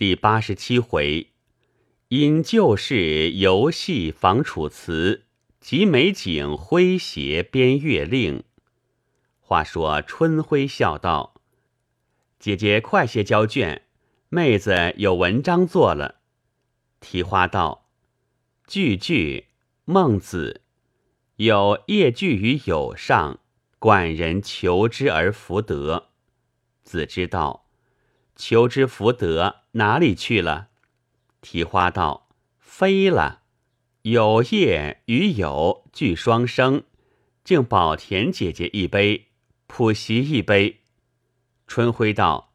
第八十七回，因旧事游戏仿楚辞，及美景诙谐编月令。话说春晖笑道：“姐姐快些交卷，妹子有文章做了。”提花道：“句句孟子有业句于友上，管人求之而弗得。”子之道。求之福德哪里去了？提花道飞了。有业与有俱双生，敬宝田姐姐一杯，普席一杯。春晖道：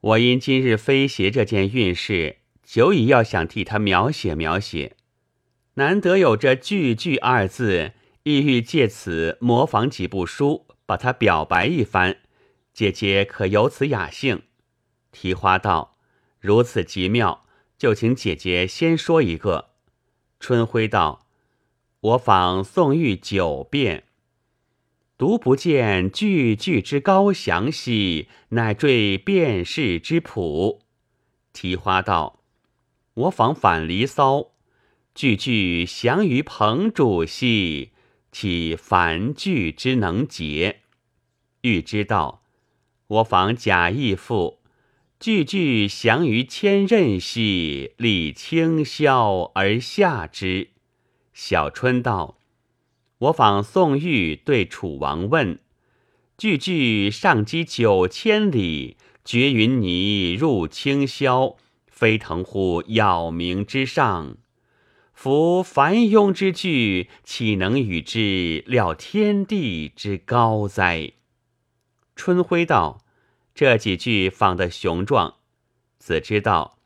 我因今日飞鞋这件运势，久已要想替他描写描写，难得有这句句二字，意欲借此模仿几部书，把他表白一番。姐姐可有此雅兴？提花道：“如此极妙，就请姐姐先说一个。”春晖道：“我访宋玉九遍，独不见句句之高详兮，乃缀辨识之谱。”提花道：“我访反离骚，句句详于彭主兮，岂凡句之能解？”欲知道：“我访贾谊赋。”句句详于千仞兮，理清霄而下之。小春道：“我访宋玉对楚王问，句句上击九千里，绝云霓入清霄，飞腾乎杳冥之上。夫凡庸之句，岂能与之料天地之高哉？”春晖道。这几句仿得雄壮，子之道，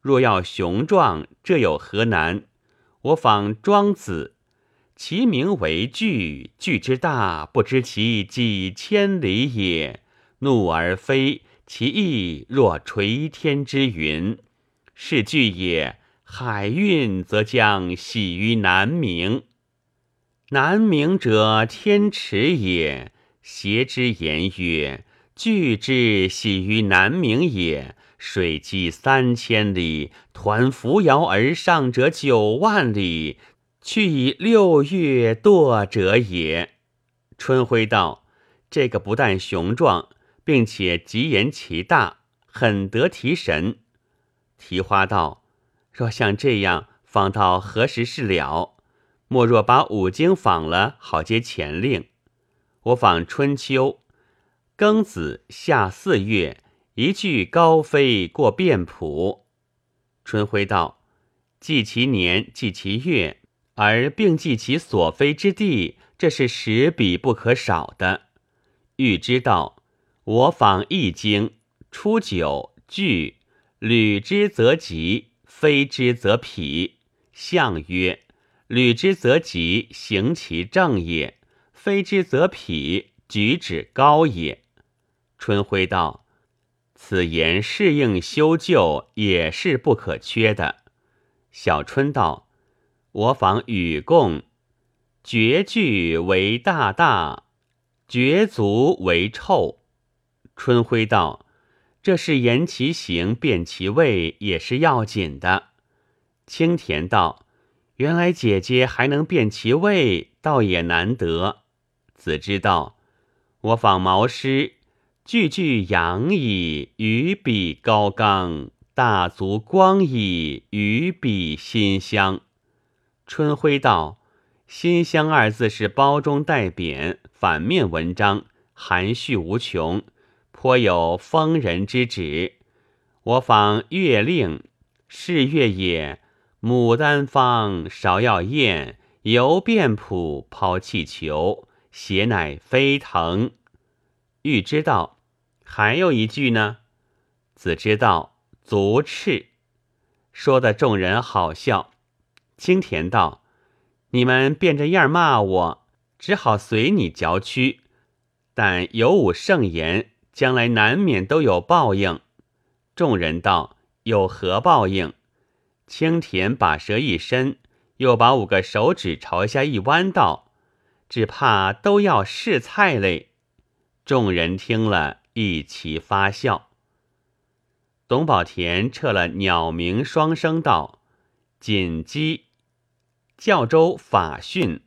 若要雄壮，这有何难？我仿庄子，其名为句，句之大，不知其几千里也。怒而飞，其翼若垂天之云。是句也，海运则将徙于南冥。南冥者，天池也。谐之言曰。巨之喜于南冥也，水击三千里，抟扶摇而上者九万里，去以六月堕者也。春晖道：“这个不但雄壮，并且极言其大，很得提神。”提花道：“若像这样，仿到何时是了？莫若把五经仿了，好接前令。我仿春秋。”庚子夏四月，一句高飞过遍谱。春晖道：“记其年，记其月，而并记其所飞之地，这是十笔不可少的。”欲知道，我仿《易经》，初九句，履之则吉，飞之则否。象曰：“履之则吉，行其正也；飞之则否，举止高也。”春晖道：“此言适应修旧，也是不可缺的。”小春道：“我仿与共，绝句为大大，绝足为臭。”春晖道：“这是言其行，辨其味，也是要紧的。”青田道：“原来姐姐还能辨其味，倒也难得。”子之道：“我仿毛诗。”句句扬矣，于彼高冈；大足光矣，于彼馨香。春晖道：“馨香二字是包中带贬，反面文章，含蓄无穷，颇有疯人之旨。我仿月令，是月也。牡丹芳，芍药艳，游遍圃，抛气球，鞋乃飞腾。欲知道。”还有一句呢，子之道足赤，说的众人好笑。青田道：“你们变着样骂我，只好随你嚼屈。但有吾圣言，将来难免都有报应。”众人道：“有何报应？”青田把舌一伸，又把五个手指朝下一弯，道：“只怕都要试菜嘞。”众人听了。一齐发笑。董宝田撤了鸟鸣双声道，锦鸡教州法训，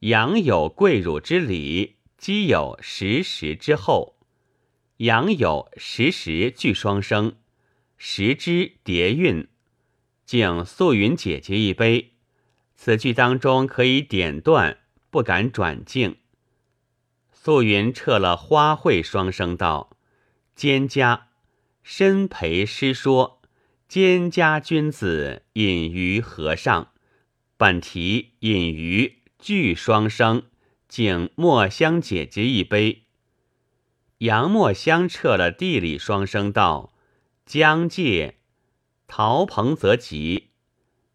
羊有跪乳之礼，鸡有食时之后。羊有食时俱双声，食之叠韵。敬素云姐姐一杯。此句当中可以点断，不敢转敬。素云撤了花卉双声道：“蒹葭，身陪诗说，蒹葭君子隐于河上。本题隐于俱双声，敬墨香姐姐一杯。”杨墨香撤了地理双声道：“江界，陶鹏则吉，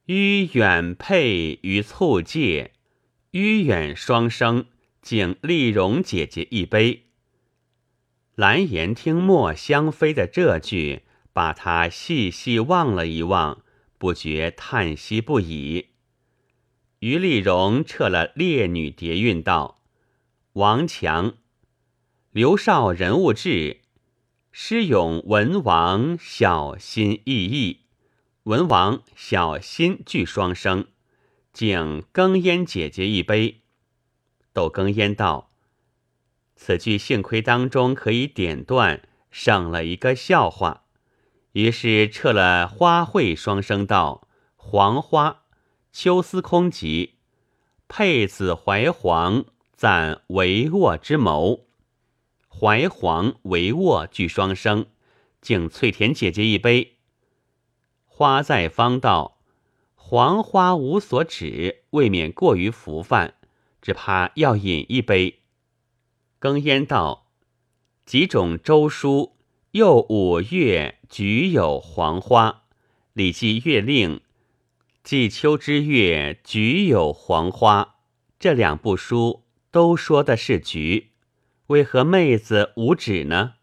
於远配于促界，於远双声。”敬丽蓉姐姐一杯。蓝颜听墨香飞的这句，把他细细望了一望，不觉叹息不已。于丽蓉撤了烈女蝶韵道：“王强，刘少人物志，诗咏文王小心翼翼。文王小心俱双生，敬庚烟姐姐一杯。”窦更烟道：“此句幸亏当中可以点断，省了一个笑话。”于是撤了花卉双声道：“黄花，秋思空集，佩子怀黄，赞帷幄之谋。怀黄帷幄俱双声，敬翠田姐姐一杯。”花在方道：“黄花无所指，未免过于浮泛。”只怕要饮一杯。更烟道：“几种周书，又五月菊有黄花；礼记月令，季秋之月菊有黄花。这两部书都说的是菊，为何妹子无指呢？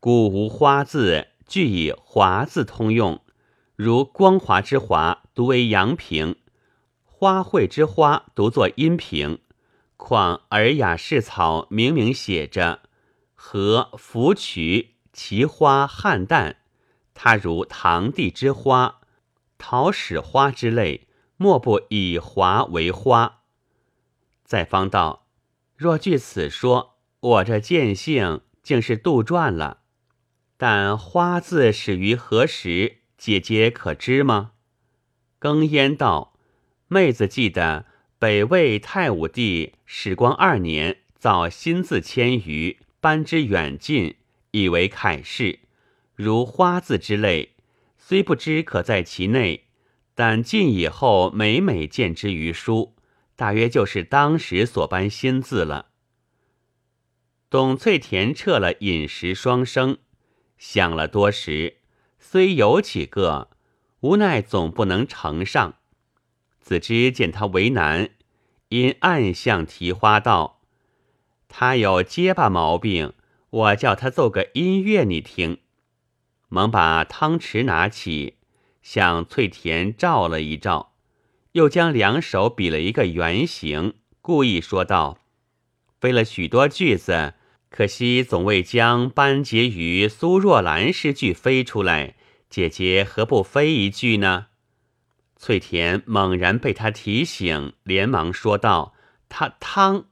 古无花字，俱以华字通用，如光华之华，读为阳平。”花卉之花读作阴平，况尔雅士草明明写着和芙蕖奇花汉淡，它如堂弟之花、桃始花之类，莫不以华为花。再方道，若据此说，我这见性竟是杜撰了。但花字始于何时？姐姐可知吗？庚烟道。妹子记得北魏太武帝始光二年造新字千余，搬之远近，以为楷式，如花字之类，虽不知可在其内，但晋以后每每见之于书，大约就是当时所搬新字了。董翠田撤了饮食双生，想了多时，虽有几个，无奈总不能呈上。子之见他为难，因暗向提花道：“他有结巴毛病，我叫他奏个音乐你听。”忙把汤匙拿起，向翠田照了一照，又将两手比了一个圆形，故意说道：“飞了许多句子，可惜总未将班婕妤、苏若兰诗句飞出来。姐姐何不飞一句呢？”翠田猛然被他提醒，连忙说道：“他汤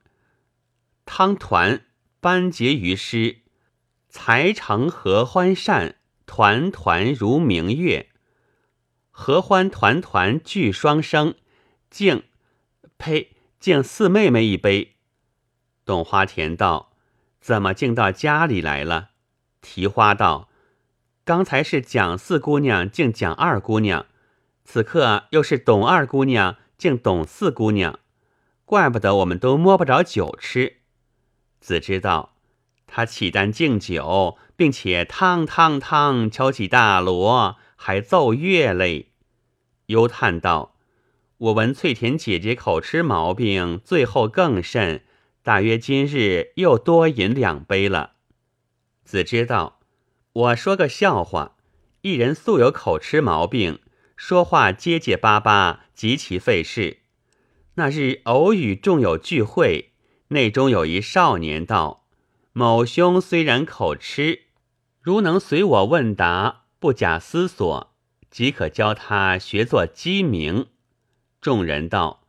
汤团班结于诗，才成合欢扇，团团如明月。合欢团团聚双生，敬呸，敬四妹妹一杯。”董花田道：“怎么竟到家里来了？”提花道：“刚才是蒋四姑娘敬蒋二姑娘。”此刻又是董二姑娘敬董四姑娘，怪不得我们都摸不着酒吃。子知道他岂但敬酒，并且汤汤汤敲起大锣，还奏乐嘞。忧叹道：“我闻翠田姐姐口吃毛病，最后更甚，大约今日又多饮两杯了。”子知道，我说个笑话：一人素有口吃毛病。说话结结巴巴，极其费事。那日偶与众友聚会，内中有一少年道：“某兄虽然口吃，如能随我问答，不假思索，即可教他学作鸡鸣。众人道：“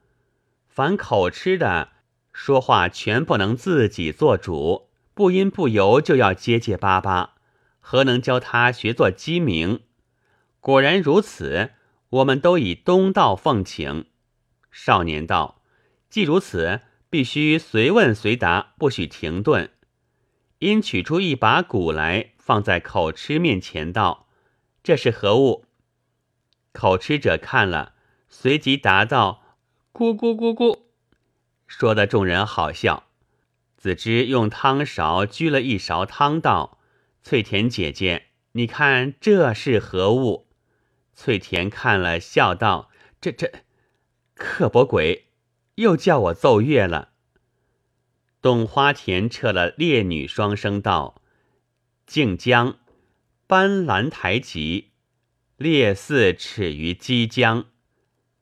凡口吃的，说话全不能自己做主，不因不由就要结结巴巴，何能教他学作鸡鸣？”果然如此，我们都以东道奉请。少年道：“既如此，必须随问随答，不许停顿。”因取出一把鼓来，放在口吃面前，道：“这是何物？”口吃者看了，随即答道：“咕咕咕咕。”说的众人好笑。子之用汤勺掬了一勺汤，道：“翠田姐姐，你看这是何物？”翠田看了，笑道：“这这，刻薄鬼，又叫我奏乐了。”董花田撤了烈女双声道：“靖江，斑斓台吉，烈似耻于激江。”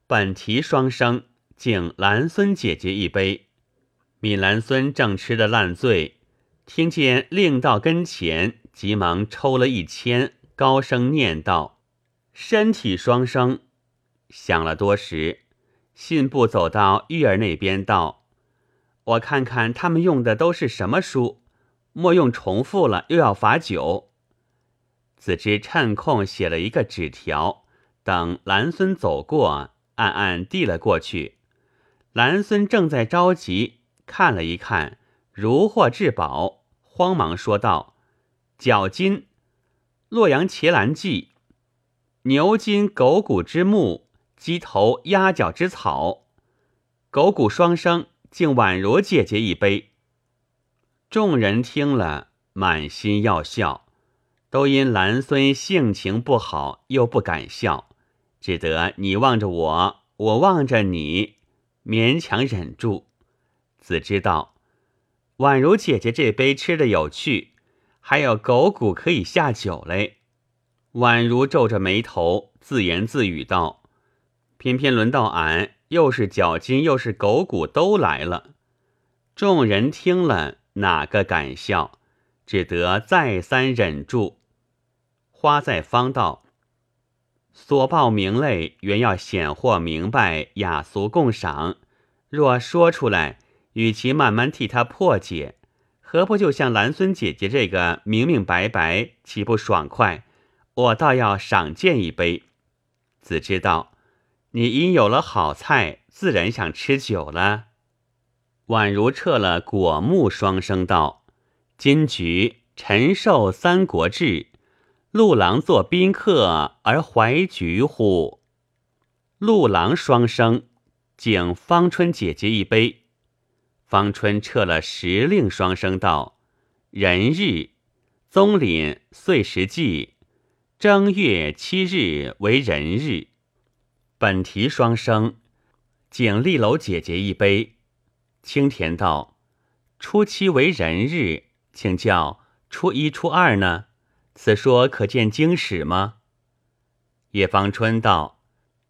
本题双声，敬兰孙姐姐一杯。米兰孙正吃得烂醉，听见令到跟前，急忙抽了一签，高声念道。身体双生，想了多时，信步走到玉儿那边，道：“我看看他们用的都是什么书，莫用重复了，又要罚酒。”子之趁空写了一个纸条，等兰孙走过，暗暗递了过去。兰孙正在着急，看了一看，如获至宝，慌忙说道：“脚筋，洛阳伽蓝记。”牛筋狗骨之木，鸡头鸭脚之草，狗骨双生，敬宛如姐姐一杯。众人听了，满心要笑，都因兰孙性情不好，又不敢笑，只得你望着我，我望着你，勉强忍住。子知道，宛如姐姐这杯吃的有趣，还有狗骨可以下酒嘞。宛如皱着眉头，自言自语道：“偏偏轮到俺，又是脚筋，又是狗骨，都来了。”众人听了，哪个敢笑？只得再三忍住。花在方道：“所报名类，原要显获明白，雅俗共赏。若说出来，与其慢慢替他破解，何不就像兰孙姐姐这个明明白白，岂不爽快？”我倒要赏鉴一杯。子知道，你因有了好菜，自然想吃酒了。宛如撤了果木，双声道：“今局陈寿《三国志》，陆郎作宾客而怀菊乎？”陆郎双声，敬方春姐姐一杯。方春撤了时令，双声道：“人日，宗凛岁时记。”正月七日为人日，本题双生，敬丽楼姐姐一杯。青田道：初七为人日，请教初一、初二呢？此说可见经史吗？叶方春道：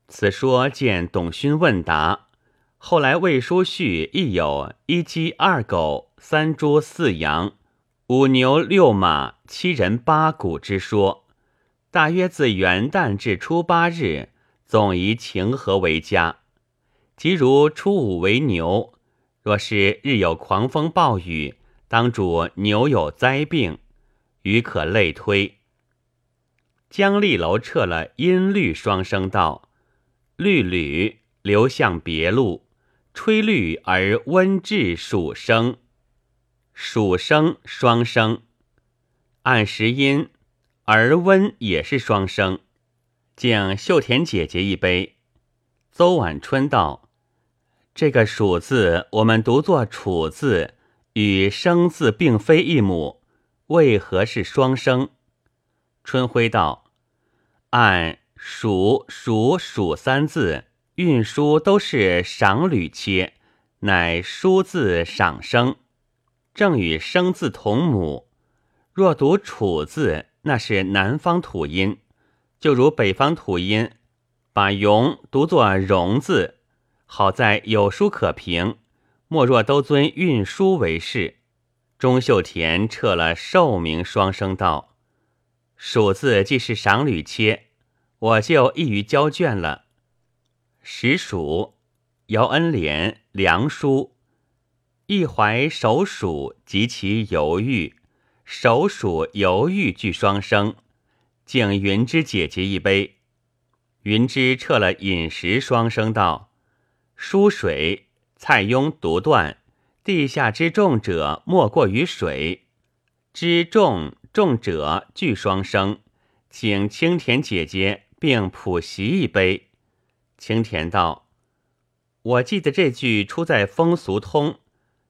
此说见董勋问答，后来魏书序亦有一鸡二狗三猪四羊五牛六马七人八谷之说。大约自元旦至初八日，总以晴和为佳。即如初五为牛，若是日有狂风暴雨，当主牛有灾病，余可类推。江立楼撤了音律双声道：律吕流向别路，吹律而温至属声，属声双声，按时音。而温也是双生，敬秀田姐姐一杯。邹婉春道：“这个‘蜀’字，我们读作‘楚’字，与‘生’字并非一母，为何是双生？”春晖道：“按‘蜀’‘蜀’‘蜀’三字，运输都是赏履切，乃‘书’字赏声，正与‘生’字同母。若读‘楚’字。”那是南方土音，就如北方土音，把“荣”读作“荣”字。好在有书可凭，莫若都尊运输为事。钟秀田撤了寿名双声道：“蜀字既是赏履切，我就易于交卷了。实蜀，姚恩廉梁书，一怀守蜀及其犹豫，手属犹豫俱双生，敬云之姐姐一杯。云之撤了饮食双声道：“疏水。”蔡邕独断：“地下之重者，莫过于水。之重重者，俱双生。请青田姐姐并普习一杯。”青田道：“我记得这句出在《风俗通》，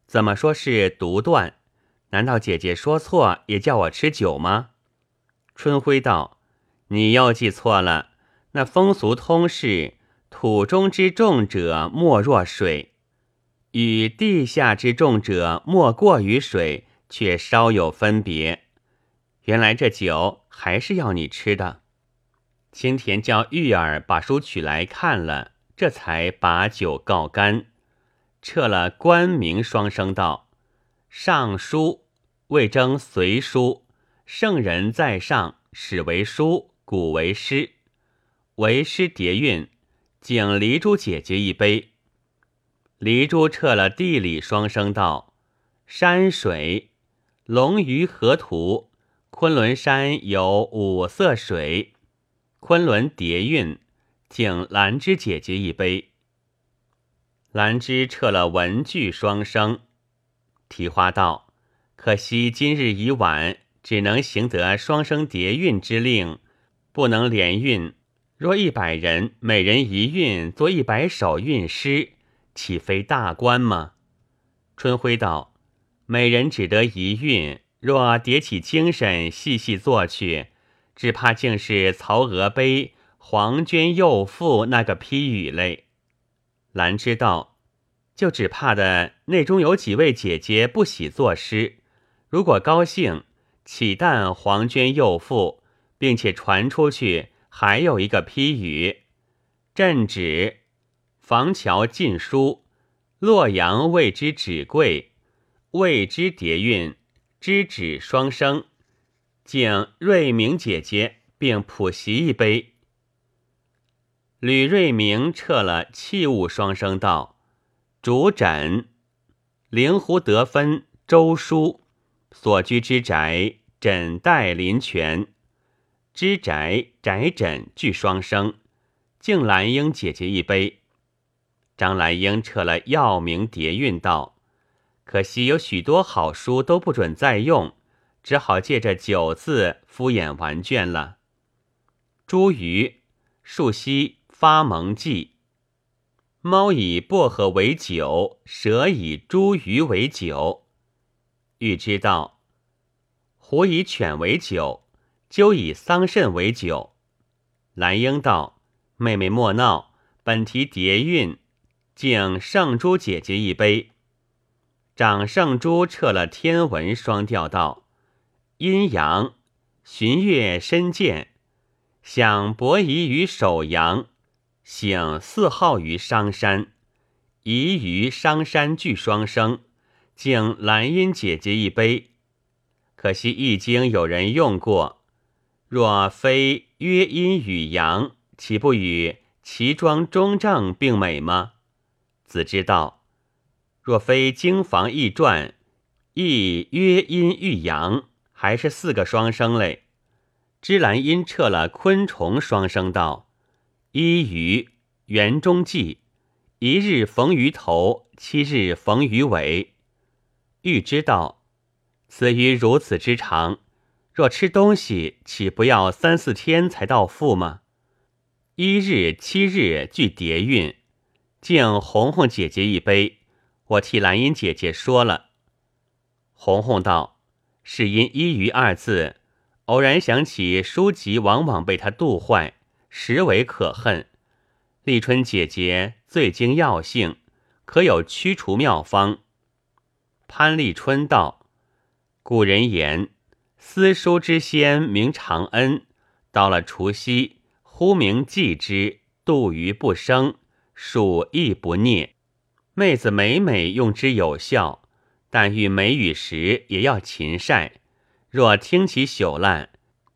怎么说是独断？难道姐姐说错，也叫我吃酒吗？”春晖道：“你又记错了。那《风俗通》是土中之重者，莫若水。”与地下之重者莫过于水，却稍有分别。原来这酒还是要你吃的。青田叫玉儿把书取来看了，这才把酒告干，撤了官名双声道：“尚书魏征随书，圣人在上，始为书，古为诗，为诗叠韵，敬黎珠姐姐一杯。”黎珠撤了地理双声道：“山水，龙鱼河图。昆仑山有五色水。昆仑叠韵，敬兰芝姐姐一杯。”兰芝撤了文句双声，提花道：“可惜今日已晚，只能行得双声叠韵之令，不能连韵。若一百人，每人一韵，作一百首韵诗。”岂非大官吗？春晖道：“每人只得一韵，若叠起精神，细细做去，只怕竟是曹娥碑、黄娟幼妇那个批语类。”兰知道，就只怕的内中有几位姐姐不喜作诗，如果高兴，岂但黄娟幼妇，并且传出去，还有一个批语，朕旨。房桥禁书，洛阳谓之纸贵，谓之叠韵，知止双生，敬瑞明姐姐并普习一杯。吕瑞明撤了器物双声道：“主枕，灵狐得分，周书所居之宅，枕带林泉，之宅宅枕俱双生，敬兰英姐姐一杯。”张兰英撤了药名叠韵道：“可惜有许多好书都不准再用，只好借着酒字敷衍完卷了。”茱萸树溪发蒙记，猫以薄荷为酒，蛇以茱萸为酒。欲知道，虎以犬为酒，鸠以桑葚为酒。兰英道：“妹妹莫闹，本题叠韵。”敬圣珠姐姐一杯。长圣珠撤了天文双调道：阴阳寻月深见，想伯夷于首阳，醒四号于商山，宜于商山俱双生。敬兰音姐姐一杯。可惜易经有人用过，若非曰阴与阳，岂不与齐庄中正并美吗？子之道，若非经房易传，亦曰阴遇阳，还是四个双生嘞。芝兰因撤了昆虫双生道，一于园中记，一日逢鱼头，七日逢鱼尾。欲知道，此鱼如此之长，若吃东西，岂不要三四天才到腹吗？一日七日俱叠韵。敬红红姐姐一杯，我替兰英姐姐说了。红红道：“是因‘一鱼’二字，偶然想起书籍往往被他度坏，实为可恨。立春姐姐最精药性，可有驱除妙方？”潘立春道：“古人言，私书之先名长恩，到了除夕，忽名祭之，度余不生。”属亦不孽，妹子每每用之有效，但遇梅雨时也要勤晒。若听其朽烂，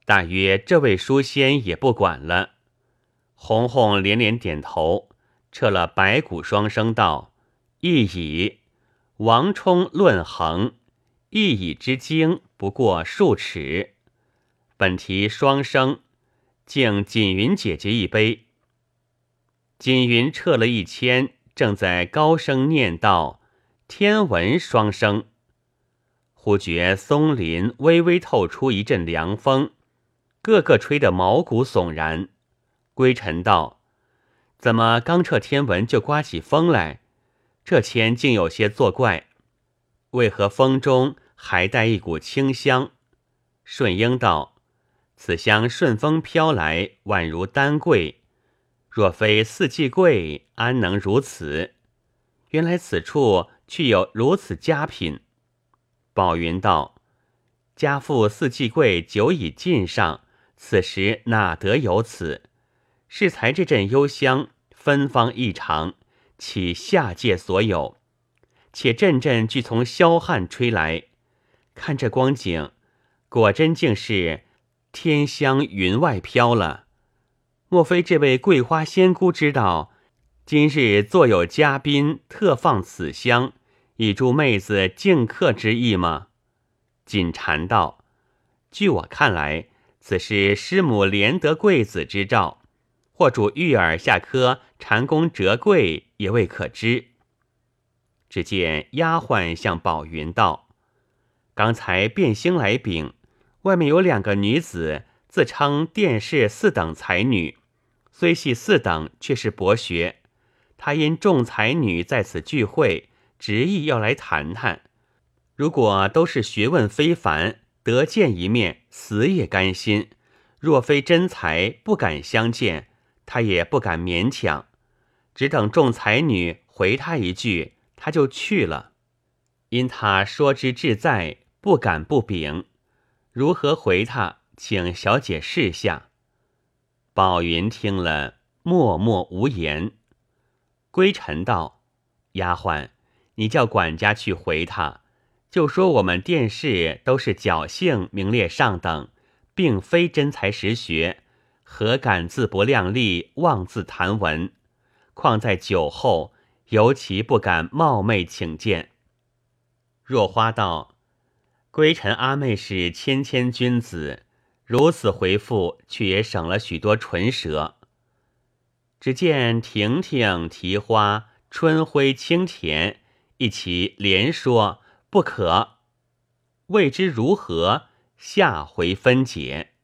大约这位书仙也不管了。红红连连点头，撤了白骨双生道：“一矣。王充论衡，一矣之经不过数尺。本题双生，敬锦云姐姐一杯。”锦云撤了一签，正在高声念道：“天文双生。”忽觉松林微微透出一阵凉风，个个吹得毛骨悚然。归尘道：“怎么刚撤天文就刮起风来？这天竟有些作怪。为何风中还带一股清香？”顺英道：“此香顺风飘来，宛如丹桂。若非四季桂，安能如此？原来此处却有如此佳品。”宝云道：“家父四季桂久已尽上，此时哪得有此？是才这阵幽香芬芳异常，岂下界所有？且阵阵俱从霄汉吹来，看这光景，果真竟是天香云外飘了。莫非这位桂花仙姑知道今日座有嘉宾，特放此香？”以助妹子敬客之意吗？锦禅道：“据我看来，此是师母怜得贵子之兆，或主玉耳下科禅宫折桂，也未可知。”只见丫鬟向宝云道：“刚才变星来禀，外面有两个女子，自称殿试四等才女，虽系四等，却是博学。她因众才女在此聚会。”执意要来谈谈，如果都是学问非凡，得见一面，死也甘心；若非真才，不敢相见，他也不敢勉强，只等众才女回他一句，他就去了。因他说之志在，不敢不禀。如何回他？请小姐示下。宝云听了，默默无言。归尘道：“丫鬟。”你叫管家去回他，就说我们殿试都是侥幸名列上等，并非真才实学，何敢自不量力，妄自谈文？况在酒后，尤其不敢冒昧请见。若花道：“归尘阿妹是谦谦君子，如此回复，却也省了许多唇舌。”只见婷婷提花，春晖清甜。一齐连说不可，未知如何，下回分解。